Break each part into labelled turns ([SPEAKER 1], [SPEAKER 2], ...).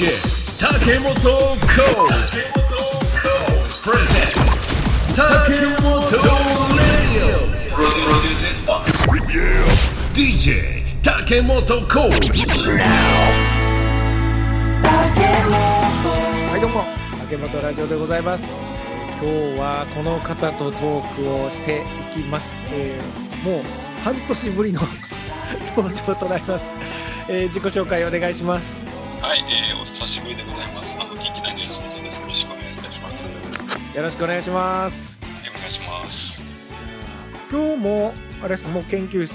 [SPEAKER 1] 竹本コーチプレゼン竹本レディオ DJ 竹本コーチ
[SPEAKER 2] はいどうも竹本ラジオでございます、今日はこの方とトークをしていきます、えーもう半年ぶりの 登場となります、えー自己紹介お願いします。
[SPEAKER 3] はい、えー、お久しぶりでございます。あの、近畿大の吉本です。よろしくお願いいたします。
[SPEAKER 2] よろしくお願いします
[SPEAKER 3] お願いします。
[SPEAKER 2] 今日もあれですかもう研究室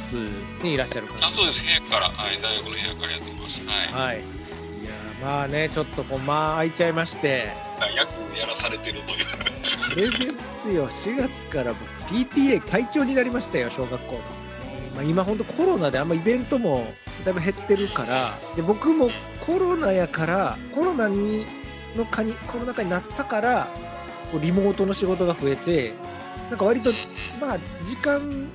[SPEAKER 2] にいらっしゃる
[SPEAKER 3] あ、そうです。部屋から、はい、大学の部屋からやってます。はい。
[SPEAKER 2] はいいやーまあねちょっとこう間空いちゃいまして
[SPEAKER 3] はい約やらされてるという。
[SPEAKER 2] あれですよ4月から僕 PTA 会長になりましたよ小学校の、まあ、今本当コロナであんまイベントもだいぶ減ってるからで僕もコロナやからコロナにのかにコロナ禍になったからこうリモートの仕事が増えてなんか割とまあ時間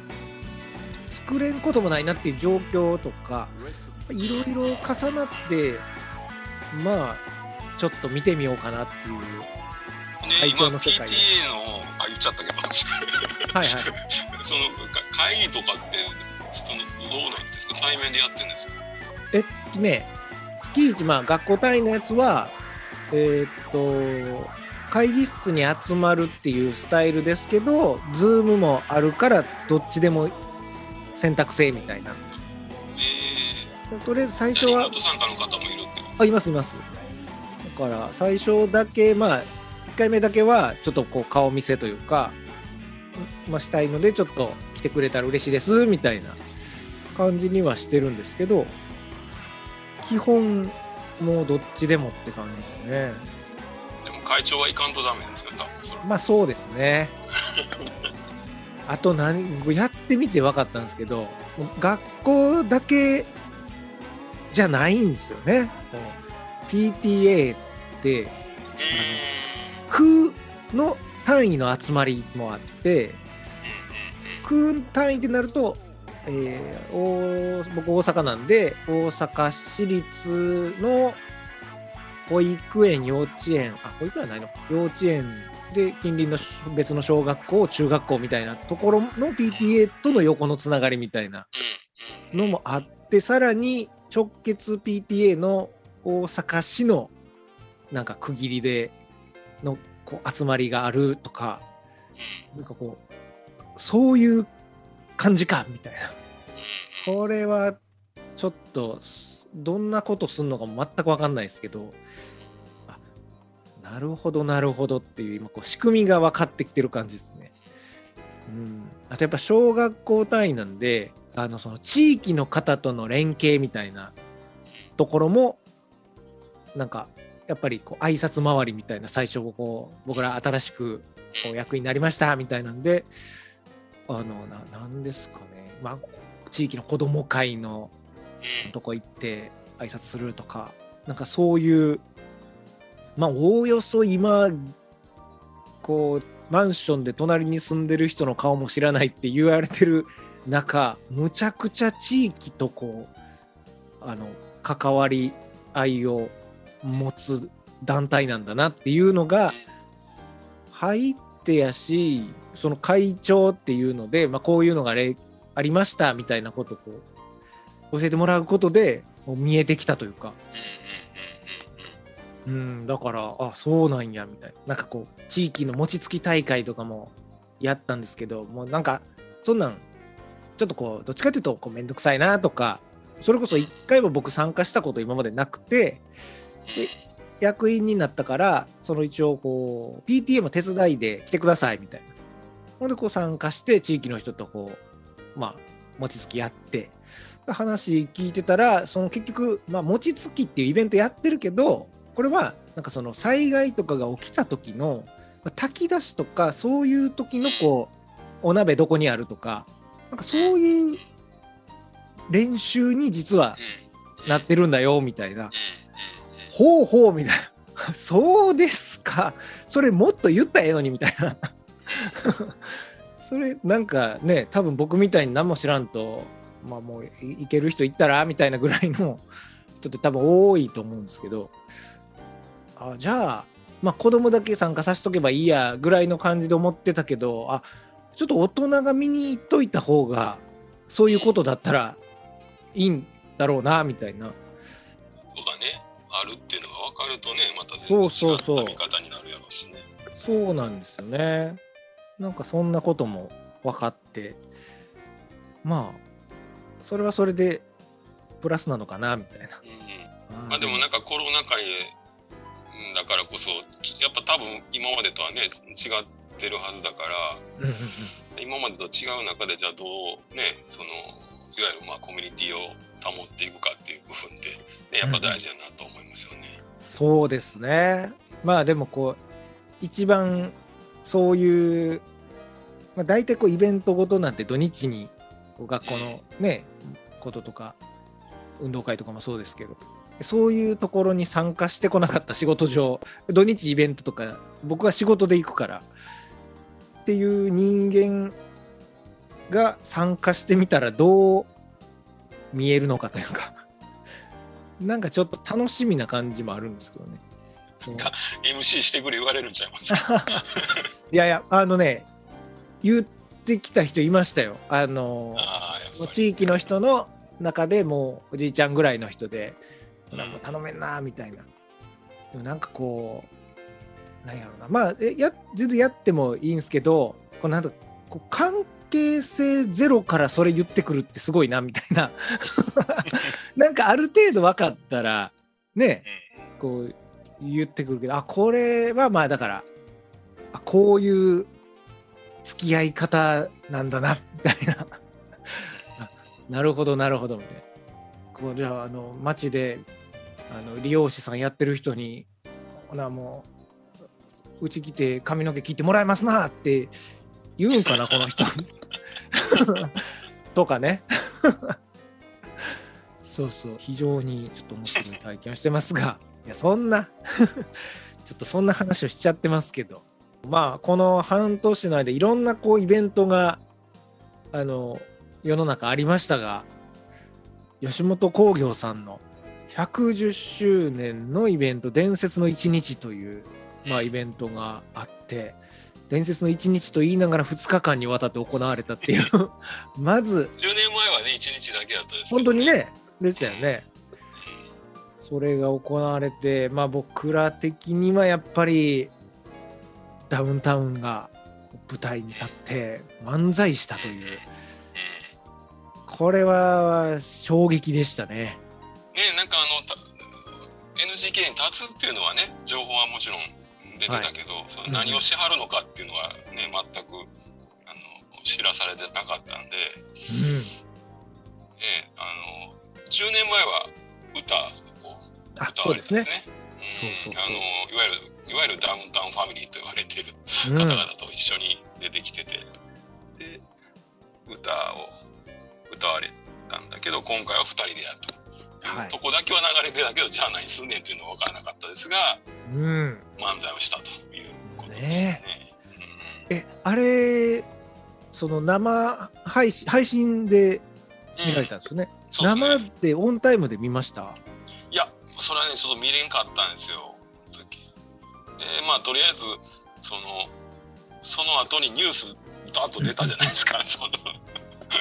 [SPEAKER 2] 作れんこともないなっていう状況とかいろいろ重なってまあちょっと見てみようかなっていう
[SPEAKER 3] ね、
[SPEAKER 2] 会長
[SPEAKER 3] 今
[SPEAKER 2] の世界
[SPEAKER 3] PTA の、あ、言っちゃったけど、
[SPEAKER 2] はいはい。
[SPEAKER 3] そのか会議とかって、そのどうなんですか？対面でやってるんですか？
[SPEAKER 2] えっとね、月一、まあ、学校単位のやつは、えーっと、会議室に集まるっていうスタイルですけど、 Zoomもあるから、どっちでも選択制みたいな。
[SPEAKER 3] え
[SPEAKER 2] とりあえず最初は
[SPEAKER 3] ー、ト参加の方もいるってこと？
[SPEAKER 2] あ、いますいます。だから、最初だけ、まあ、1回目だけは、ちょっとこう、顔見せというか、まあ、したいので、ちょっと来てくれたら嬉しいです、みたいな感じにはしてるんですけど、基本、もうどっちでもって感じですね。
[SPEAKER 3] でも会長はいかんとダメですよ、多分それ。
[SPEAKER 2] まあそうですね。あと何やってみて分かったんですけど学校だけじゃないんですよね。PTA って
[SPEAKER 3] う
[SPEAKER 2] 区の単位の集まりもあって区単位ってなると、えー大僕大阪なんで大阪市立の保育園幼稚園あ保育園はないの幼稚園で近隣の別の小学校中学校みたいなところの PTA との横のつながりみたいなのもあってさらに直結 PTA の大阪市のなんか区切りでのこう集まりがあるとかなんかこうそういう感じかみたいな。これはちょっとどんなことすんのかも全く分かんないですけどあなるほどなるほどっていう今こう仕組みが分かってきてる感じですね。うん、あとやっぱ小学校単位なんであのその地域の方との連携みたいなところもなんかやっぱりこう挨拶回りみたいな最初こう僕ら新しくこう役員になりましたみたいなんであのななんですかね。まあ地域の子ども会の
[SPEAKER 3] うん。
[SPEAKER 2] とこ行って挨拶するとかなんかそういうまあおおよそ今こうマンションで隣に住んでる人の顔も知らないって言われてる中むちゃくちゃ地域とこうあの関わり合いを持つ団体なんだなっていうのが入ってやしその会長っていうので、まあ、こういうのがれありましたみたいなことをこう教えてもらうことでもう見えてきたというか、
[SPEAKER 3] うん
[SPEAKER 2] だからあそうなんやみたいな。なんかこう地域の餅つき大会とかもやったんですけどもうなんかそんなんちょっとこうどっちかというとこうめんどくさいなとかそれこそ一回も僕参加したこと今までなくてで役員になったからその一応こう PTA も手伝いで来てくださいみたいなほんでこう参加して地域の人とこうまあ餅つきやって話聞いてたらその結局、まあ、餅つきっていうイベントやってるけどこれはなんかその災害とかが起きた時のまあ炊き出しとかそういう時のこうお鍋どこにあるとかなんかそういう練習に実はなってるんだよみたいな。ほうほうみたいな。そうですか。それもっと言ったらええのにみたいな。それなんかね多分僕みたいに何も知らんとまあもういいける人いったらみたいなぐらいのちょっと多分多いと思うんですけどあじゃあまあ子供だけ参加させとけばいいやぐらいの感じで思ってたけどあちょっと大人が見に行っといた方がそういうことだったらいいんだろうなみたいな。
[SPEAKER 3] ことがね。あるっていうのが分かるとねまた
[SPEAKER 2] そう
[SPEAKER 3] 全然違
[SPEAKER 2] そうそう。
[SPEAKER 3] った見方になるやろうしね。
[SPEAKER 2] そうなんですよねなんかそんなことも分かってまあそれはそれでプラスなのかなみたいな。
[SPEAKER 3] うんまあでもなんかコロナ禍だからこそやっぱ多分今までとはね違ってるはずだから
[SPEAKER 2] うんうんうん。
[SPEAKER 3] 今までと違う中でじゃあどうねそのいわゆるまあコミュニティを保っていくかっていう部分で、ね、やっぱ大事だなと思いますよね。
[SPEAKER 2] そうですね。まあでもこう一番そういう、まあ、大体こうイベントごとなんて土日に学校のね、こととか運動会とかもそうですけどそういうところに参加してこなかった仕事上土日イベントとか僕は仕事で行くからっていう人間が参加してみたらどう見えるのかというか なんかちょっと楽しみな感じもあるんですけどね。
[SPEAKER 3] MC してくれ言われるんちゃいます
[SPEAKER 2] いやいやあのね言ってきた人いましたよ。あの地域の人の中でもうおじいちゃんぐらいの人で「
[SPEAKER 3] うん。
[SPEAKER 2] なんか頼めんな」みたいな。でもなんかこうなんやろうな。まあえや全然やってもいいんですけどこうなんとこう関係性ゼロからそれ言ってくるってすごいなみたいな。なんかある程度分かったらねこう言ってくるけどあこれはまあだからあこういう付き合い方なんだなみたいな。あなるほどなるほど。みたいなこうじゃああの街であの理容師さんやってる人にほなもううち来て髪の毛切ってもらえますなって言うんかなこの人。とかね。そうそう。非常にちょっと面白い体験をしてますが。いやそんな。ちょっとそんな話をしちゃってますけどまあこの半年の間いろんなこうイベントがあの世の中ありましたが吉本興業さんの110周年のイベント「伝説の一日」という、まあ、イベントがあって伝説の一日と言いながら2日間にわたって行われたっていう。まず
[SPEAKER 3] 10年前はね1日だけだったですけど
[SPEAKER 2] 本当にねでしたよね。それが行われてまあ僕ら的にはやっぱりダウンタウンが舞台に立って漫才したという。これは衝撃でしたね。
[SPEAKER 3] ねなんかあのた NGK に立つっていうのはね情報はもちろん出てたけど、その何をしはるのかっていうのはね全くあの知らされてなかったんで、
[SPEAKER 2] うん。
[SPEAKER 3] ね、あの10年前は歌を
[SPEAKER 2] あ
[SPEAKER 3] 歌
[SPEAKER 2] そうですね。
[SPEAKER 3] われてうん。
[SPEAKER 2] そうそうそう。
[SPEAKER 3] あのいわゆるいわゆるダウンタウンファミリーと言われてる
[SPEAKER 2] うん。
[SPEAKER 3] 方々と一緒に出てきてて、で歌を歌われたんだけど今回は2人でやると。
[SPEAKER 2] はい。
[SPEAKER 3] とこだけは流れてたけどじゃあ何すんねんっていうのは分からなかったですが
[SPEAKER 2] うん。
[SPEAKER 3] 漫才をしたということですね。
[SPEAKER 2] え。あれその生配信配信で
[SPEAKER 3] うん
[SPEAKER 2] 見られたんですよね、
[SPEAKER 3] そうですね。
[SPEAKER 2] 生でオンタイムで見ました？
[SPEAKER 3] いやそれはねちょっと見れんかったんですよ。でまあとりあえずそのその後にニュースダと出たじゃないですか。その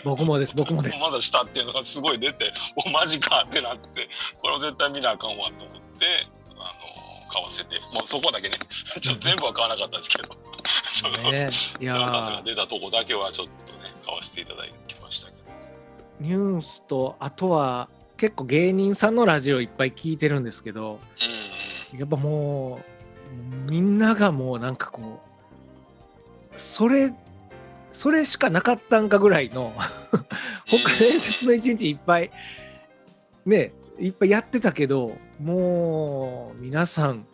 [SPEAKER 2] 僕もです僕もです。
[SPEAKER 3] まだしたっていうのがすごい出ておマジかってなってこれは絶対見なあかんわと思ってあの買わせて。もうそこだけね。ちょっと全部は買わなかったですけど。その、
[SPEAKER 2] ねいや
[SPEAKER 3] が出たとこだけはちょっとね買わせていただきましたけど。
[SPEAKER 2] ニュースとあとは結構芸人さんのラジオいっぱい聞いてるんですけど
[SPEAKER 3] うん。
[SPEAKER 2] やっぱもうみんながもうなんかこうそれそれしかなかったんかぐらいの 他伝説の一日いっぱいねいっぱいやってたけどもう皆さん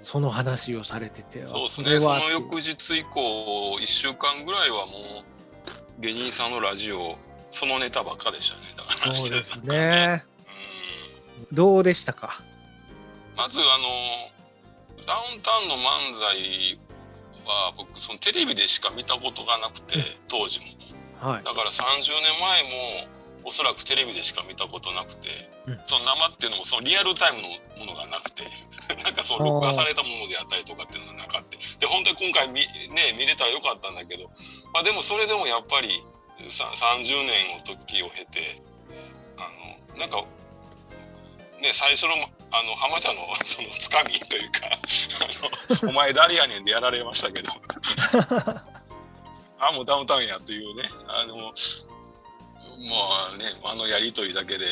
[SPEAKER 2] その話をされてて
[SPEAKER 3] そうですね。その翌日以降1週間ぐらいはもう芸人さんのラジオそのネタばっかでしたね。だから
[SPEAKER 2] そうですね。
[SPEAKER 3] うん。
[SPEAKER 2] どうでしたか？
[SPEAKER 3] まずあのダウンタウンの漫才は僕そのテレビでしか見たことがなくて当時も。
[SPEAKER 2] はい。
[SPEAKER 3] だから30年前もおそらくテレビでしか見たことなくて、
[SPEAKER 2] うん。
[SPEAKER 3] その生っていうのもそのリアルタイムのものがなくて なんかその録画されたものであったりとかっていうのがなかった。で本当に今回見,、ね、見れたらよかったんだけど、まあ、でもそれでもやっぱりさ30年の時を経てあのなんかね最初のあの浜ちゃんの そのつかみというかあの「お前誰やねん」でやられましたけど。あもうダウンタウンやというね。あのまあねあのやり取りだけで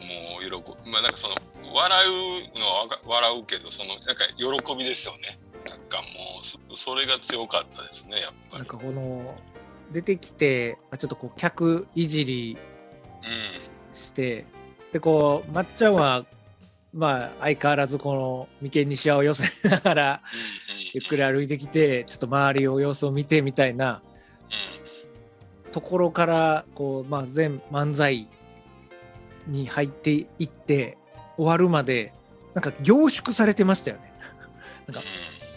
[SPEAKER 3] もう喜ぶまあなんかその笑うのは笑うけどそのなんか喜びですよね。なんかもうそそれが強かったですねやっぱり。
[SPEAKER 2] なんかこの出てきてまあちょっとこう客いじり
[SPEAKER 3] うん。
[SPEAKER 2] してでこうまっちゃんはまあ相変わらずこの眉間にしわを寄せながらゆっくり歩いてきてちょっと周りを様子を見てみたいな
[SPEAKER 3] う
[SPEAKER 2] ところからこう、まあ、全漫才に入っていって終わるまでなんか凝縮されてましたよね。なんか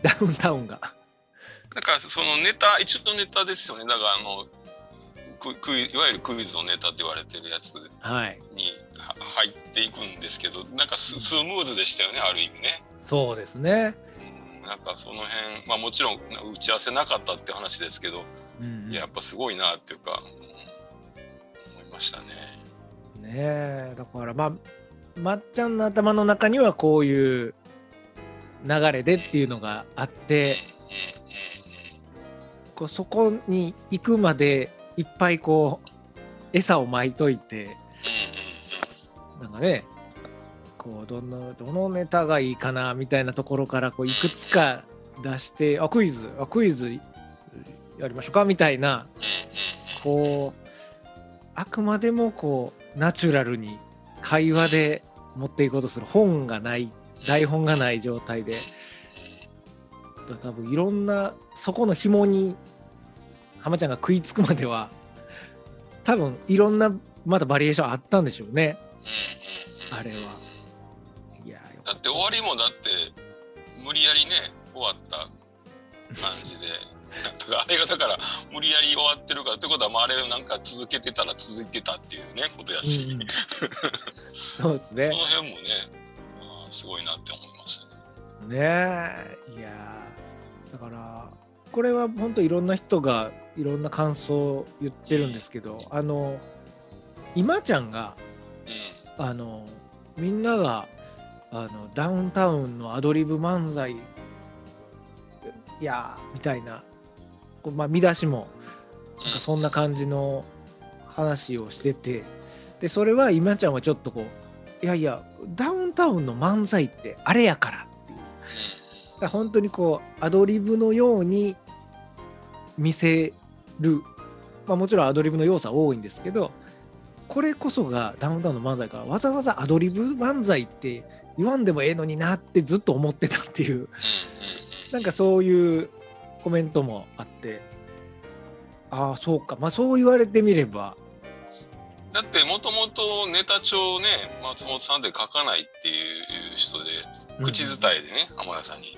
[SPEAKER 2] ダウンタウンが。
[SPEAKER 3] なんかそのネタ一応ネタですよね。だからあのクいわゆるクイズのネタって言われてるやつ
[SPEAKER 2] はい。
[SPEAKER 3] には入っていくんですけどなんかススムーズでしたよねある意味ね。
[SPEAKER 2] そうですね。
[SPEAKER 3] うんなんかその辺まあもちろん打ち合わせなかったって話ですけど、
[SPEAKER 2] うん
[SPEAKER 3] いややっぱすごいなっていうか、うん思いましたね。
[SPEAKER 2] ねえだからまあまっちゃんの頭の中にはこういう流れでっていうのがあってこうそこに行くまでいっぱいこう餌をまいといてなんかねこうどのどのネタがいいかなみたいなところからこういくつか出してあクイズあクイズやりましょうかみたいなこうあくまでもこうナチュラルに会話で持っていこうとする。本がない台本がない状態で。多分いろんなそこの紐に浜ちゃんが食いつくまでは多分いろんなまだバリエーションあったんでしょうね。あれは。いや
[SPEAKER 3] だって終わりもだって無理やりね終わった感じで。だからあれがだから無理やり終わってるからってことはまああれなんか続けてたら続いてたっていうねことや
[SPEAKER 2] た、
[SPEAKER 3] し、
[SPEAKER 2] うんうん。そうですね。
[SPEAKER 3] その辺もねあーすごいなって思いましたね。
[SPEAKER 2] ねえ。いやーだからこれは本当いろんな人がいろんな感想を言ってるんですけどあの今ちゃんが
[SPEAKER 3] うん
[SPEAKER 2] あのみんながあのダウンタウンのアドリブ漫才いやーみたいなこう、まあ、見出しもなんかそんな感じの話をしててでそれは今ちゃんはちょっとこういやいやダウンタウンの漫才ってあれやからっていう。本当にこうアドリブのように見せる、まあ、もちろんアドリブの要素は多いんですけどこれこそがダウンタウンの漫才からわざわざアドリブ漫才って言わんでもええのになってずっと思ってたっていう
[SPEAKER 3] うんうんうん。
[SPEAKER 2] なんかそういうコメントもあって。ああそうか。まあそう言われてみれば。
[SPEAKER 3] だってもともとネタ帳ね松本さんで書かないっていう人で口伝えでね、浜田さんに、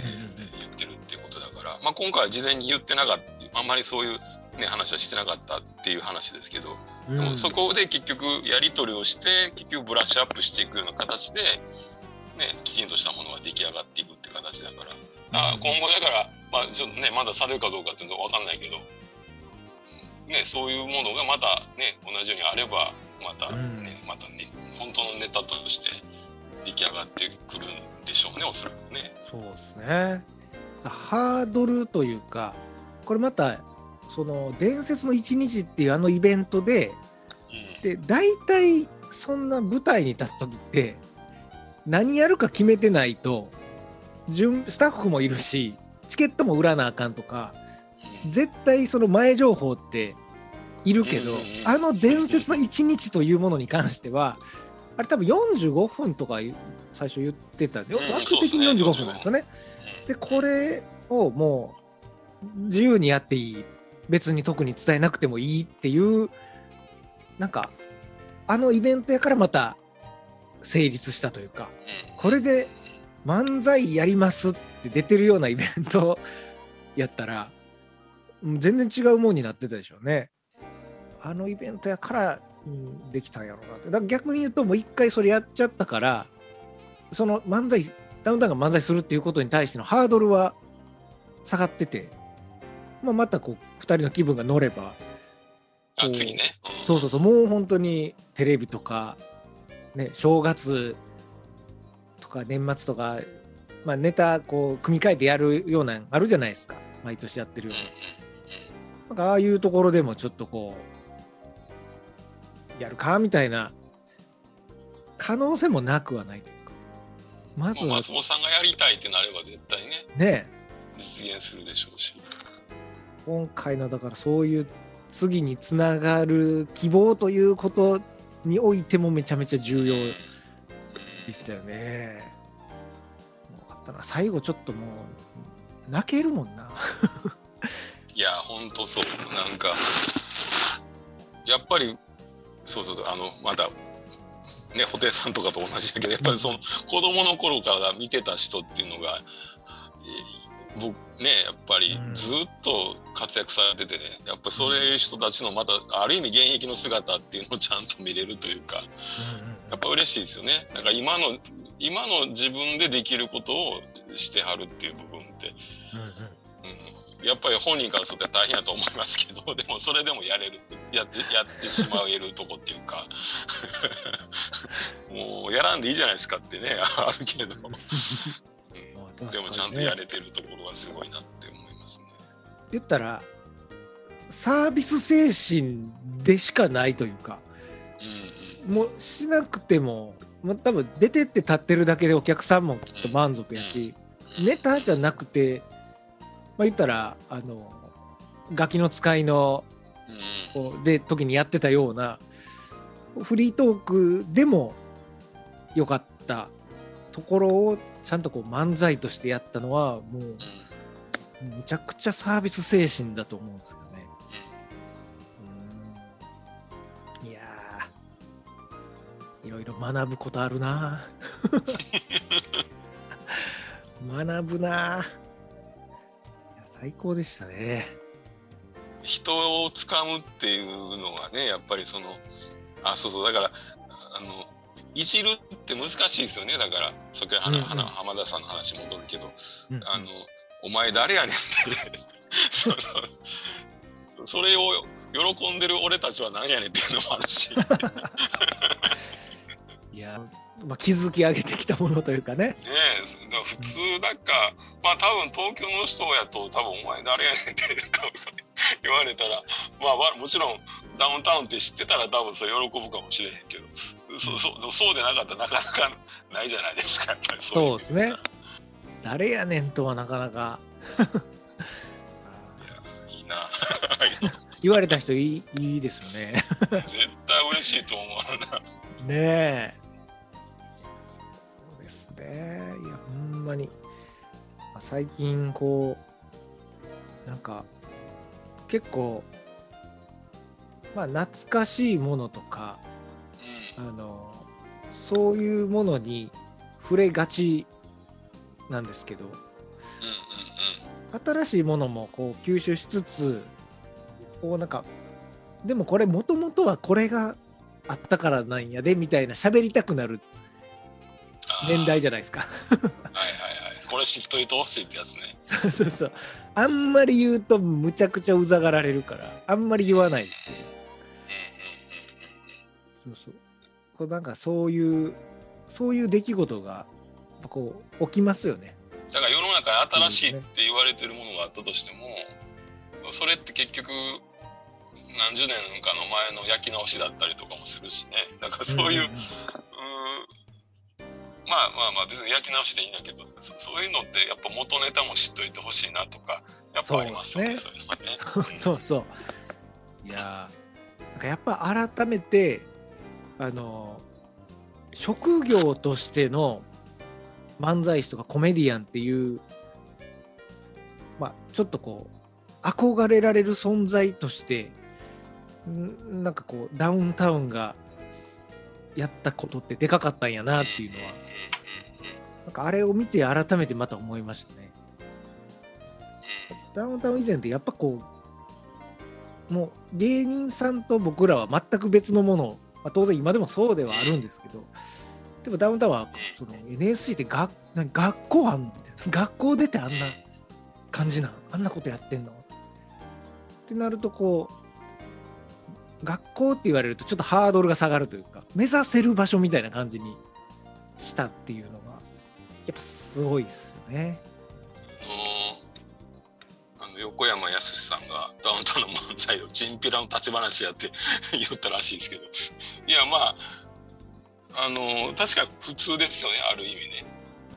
[SPEAKER 3] えー
[SPEAKER 2] うんうん
[SPEAKER 3] 言ってるっていうことだから、まあ、今回は事前に言ってなかった。あんまりそういう、ね、話はしてなかったっていう話ですけど、
[SPEAKER 2] うん。
[SPEAKER 3] でもそこで結局やり取りをして結局ブラッシュアップしていくような形で、ね、きちんとしたものが出来上がっていくって形だから、あ
[SPEAKER 2] うん。
[SPEAKER 3] 今後だから、まあちょっとね、まだされるかどうかっていうのは分かんないけど、ね、そういうものがまた、ね、同じようにあればまたね、
[SPEAKER 2] うん。
[SPEAKER 3] またね本当のネタとして出来上がってくるんでしょうねおそらくね。
[SPEAKER 2] そうですね。ハードルというかこれまたその伝説の一日っていうあのイベントで
[SPEAKER 3] うん。
[SPEAKER 2] で大体そんな舞台に立つ時って何やるか決めてないと準スタッフもいるしチケットも売らなあかんとか
[SPEAKER 3] うん。
[SPEAKER 2] 絶対その前情報っているけど、あの伝説の一日というものに関してはあれ多分45分とか最初言ってた。
[SPEAKER 3] うん
[SPEAKER 2] 枠的に45分なんですよね。でこれをもう自由にやっていい別に特に伝えなくてもいいっていうなんかあのイベントやからまた成立したというかこれで漫才やりますって出てるようなイベントやったら全然違うもんになってたでしょうね。あのイベントやからできたんやろうなってだから逆に言うともう一回それやっちゃったからその漫才ダウンタウンが漫才するっていうことに対してのハードルは下がってて、まあ、またこう2人の気分が乗れば
[SPEAKER 3] あ次ね、うん。
[SPEAKER 2] そうそうそうもう本当にテレビとか、ね、正月とか年末とか、まあ、ネタこう組み替えてやるようなんあるじゃないですか。毎年やってるよ
[SPEAKER 3] うんうん
[SPEAKER 2] うななんかああいうところでもちょっとこうやるかみたいな可能性もなくはない。というかまず
[SPEAKER 3] 松本さんがやりたいってなれば絶対ね
[SPEAKER 2] ね。
[SPEAKER 3] 実現するでしょうし
[SPEAKER 2] 今回のだからそういう次につながる希望ということにおいてもめちゃめちゃ重要
[SPEAKER 3] うん
[SPEAKER 2] でしたよね。もうあったな最後ちょっともう泣けるもんな。
[SPEAKER 3] いやほんとそうなんかやっぱりそうそうあのまたね布袋さんとかと同じだけどやっぱりその子供の頃から見てた人っていうのがえ僕ねやっぱり
[SPEAKER 2] うん。
[SPEAKER 3] ずっと活躍されててねやっぱりそういう人たちのまたある意味現役の姿っていうのをちゃんと見れるというかやっぱ嬉しいですよね。なんか今の今の自分でできることをしてはるっていう部分って。うん。やっぱり本人からすると大変やと思いますけど でもそれでもやれる。やってやってしまえるとこっていうか。もうやらんでいいじゃないですかってねあるけど、
[SPEAKER 2] ね。
[SPEAKER 3] でもちゃんとやれてるところはすごいなって思いますね。
[SPEAKER 2] 言ったらサービス精神でしかないというか。
[SPEAKER 3] うん
[SPEAKER 2] もうしなくてももう多分出てって立ってるだけでお客さんもきっと満足やし、
[SPEAKER 3] うん、
[SPEAKER 2] ネタじゃなくて、まあ、言ったらあのガキの使いの
[SPEAKER 3] うん。
[SPEAKER 2] で時にやってたようなフリートークでも良かったところをちゃんとこう漫才としてやったのはもう
[SPEAKER 3] うん。
[SPEAKER 2] むちゃくちゃサービス精神だと思うんですけどね。うん。いやー。いろいろ学ぶことあるな。学ぶな。最高でしたね。
[SPEAKER 3] 人を掴むっていうのがねやっぱりそのあそうそう。だからあのいじるって難しいですよね。だからさっき
[SPEAKER 2] うんうん。
[SPEAKER 3] 浜浜田さんの話戻るけど、
[SPEAKER 2] うん
[SPEAKER 3] あのお前誰やねんって。そのそれを喜んでる俺たちは何やねんっていうのもあるし。
[SPEAKER 2] いや、まあ、築き上げてきたものというかね。
[SPEAKER 3] ね普通なんかまあ多分東京の人やと多分お前誰やねんって言われたらまあわもちろんダウンタウンって知ってたら多分それ喜ぶかもしれへんけどそそそうでなかったらなかなかないじゃないですかやっぱり
[SPEAKER 2] そうですね誰やねんとはなかなか
[SPEAKER 3] いいな
[SPEAKER 2] 言われた人いいいいですよね。
[SPEAKER 3] 絶対嬉しいと思うな
[SPEAKER 2] ねえ。そうですね。いや、ほんまに。まあ最近、こう、なんか、結構、まあ、懐かしいものとか、あの、そういうものに触れがちなんですけど、
[SPEAKER 3] うんうん
[SPEAKER 2] 新しいものもこう吸収しつつ、こうなんか、でもこれ、もともとはこれがあったからなんやでみたいな喋りたくなる年代じゃないですか。
[SPEAKER 3] はいはいはいこれ知っといてほしいってやつね
[SPEAKER 2] そうそうそう。あんまり言うとむちゃくちゃうざがられるから、あんまり言わないですけど。
[SPEAKER 3] うんうん
[SPEAKER 2] そうそう。こうなんかそういう、そういう出来事が、こう、起きますよね。
[SPEAKER 3] だから世の中に新しいって言われてるものがあったとしてもそれって結局何十年かの前の焼き直しだったりとかもするしねだからそういう、うー
[SPEAKER 2] ん
[SPEAKER 3] まあまあまあ別に焼き直しでいいんだけどそそういうのってやっぱ元ネタも知っといてほしいなとかやっぱありますよね
[SPEAKER 2] そ
[SPEAKER 3] そういうのはね。
[SPEAKER 2] そうそう。いやーなんかやっぱ改めて、あの、職業としての漫才師とかコメディアンっていう、まあ、ちょっとこう、憧れられる存在として、んなんかこう、ダウンタウンがやったことってでかかったんやなっていうのは、なんかあれを見て改めてまた思いましたね。ダウンタウン以前ってやっぱこうもう芸人さんと僕らは全く別のものを、まあ、当然今でもそうではあるんですけど、でもダウンタウンはその NSC って学何学校あんのみたいな学校出てあんな感じなんあんなことやってんの？ってなるとこう学校って言われるとちょっとハードルが下がるというか目指せる場所みたいな感じにしたっていうのがやっぱすごいですよね。
[SPEAKER 3] 横山やすしさんがダウンタウンの漫才をチンピラの立ち話やって 言ったらしいですけど。いやまああの確か普通ですよねある意味ね。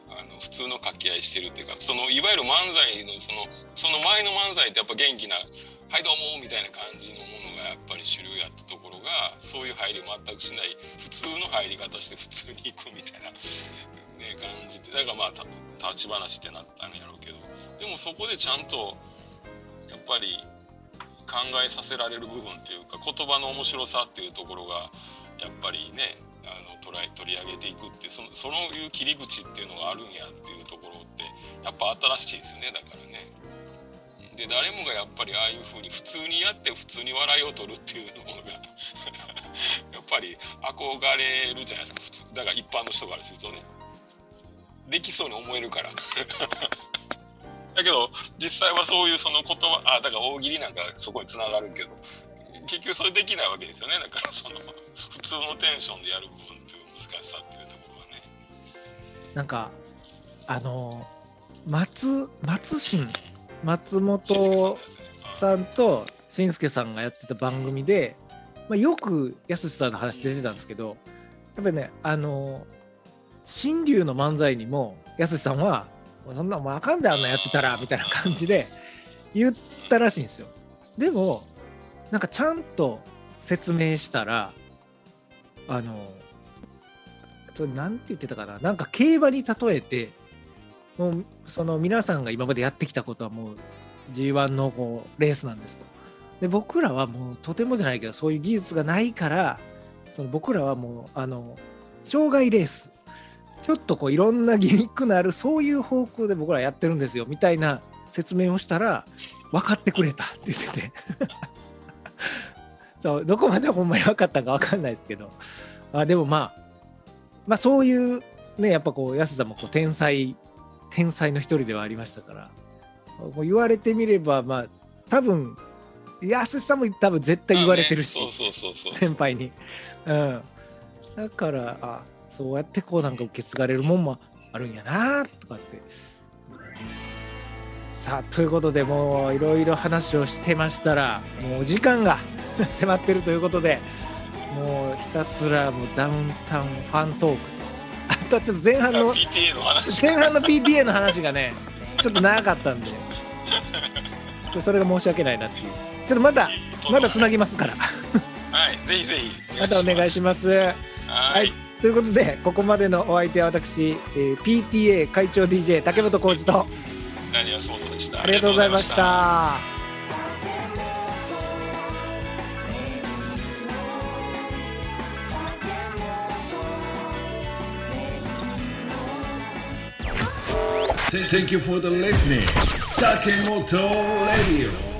[SPEAKER 3] あの普通の掛け合いしてるっていうかそのいわゆる漫才のそのその前の漫才ってやっぱ元気な「はいどうも」みたいな感じのものがやっぱり主流やったところがそういう入りを全くしない普通の入り方して普通に行くみたいな、ね、感じでだからまあた立ち話ってなったんやろうけど。でもそこでちゃんとやっぱり考えさせられる部分っていうか言葉の面白さっていうところがやっぱりねあの捉え取り上げていくってそのそういう切り口っていうのがあるんやっていうところってやっぱ新しいですよね。だからね。で誰もがやっぱりああいうふうに普通にやって普通に笑いを取るっていうのが やっぱり憧れるじゃないですか。普通だから一般の人からするとね。できそうに思えるから。だけど実際はそういうその言葉あだから大喜利なんかそこにつながるけど結局それできないわけですよね。だからその普通のテンションでやる部分っていう難しさっていうところはね。
[SPEAKER 2] なんかあの松松新松
[SPEAKER 3] 静
[SPEAKER 2] 本
[SPEAKER 3] 介
[SPEAKER 2] さんとしんすけさんがやってた番組で、まあ、よくやすしさんの話出てたんですけどやっぱりねあの新竜の漫才にもやすしさんは「そんなもうあかんであんなやってたら」みたいな感じで言ったらしいんですよ。でもなんかちゃんと説明したらあのそれなんて言ってたかな？なんか競馬に例えてもうその皆さんが今までやってきたことはもう G1 のこうレースなんですと。で僕らはもうとてもじゃないけどそういう技術がないからその僕らはもうあの障害レースちょっとこういろんなギミックのあるそういう方向で僕らやってるんですよみたいな説明をしたら分かってくれたって言ってて。そうどこまでほんまに分かったか分かんないですけど。あでもまあまあそういうねやっぱこう安さんもこう天才天才の一人ではありましたから。こう言われてみればまあ多分安さんも多分絶対言われてるし、
[SPEAKER 3] まあね。そうそうそうそう。
[SPEAKER 2] 先輩に。うん、だからあそうやってこうなんか受け継がれるもんもあるんやなとかって。さあということでもういろいろ話をしてましたらもうお時間が 迫ってるということでもうひたすらもうダウンタウンファントーク。あとはちょっと前半の
[SPEAKER 3] PTA の話
[SPEAKER 2] 前半の PTA の話がねちょっと長かったんで。それが申し訳ないなっていう。ちょっとまたまだつなぎますから。
[SPEAKER 3] はいぜひぜひ。
[SPEAKER 2] またお願いします。
[SPEAKER 3] は
[SPEAKER 2] はいい、ということでここまでのお相手は私、えー PTA 会長 DJ 竹本浩二と
[SPEAKER 3] 何はそうでした
[SPEAKER 2] ありがとうございました。
[SPEAKER 1] Thank you for the listening. Takemoto Radio.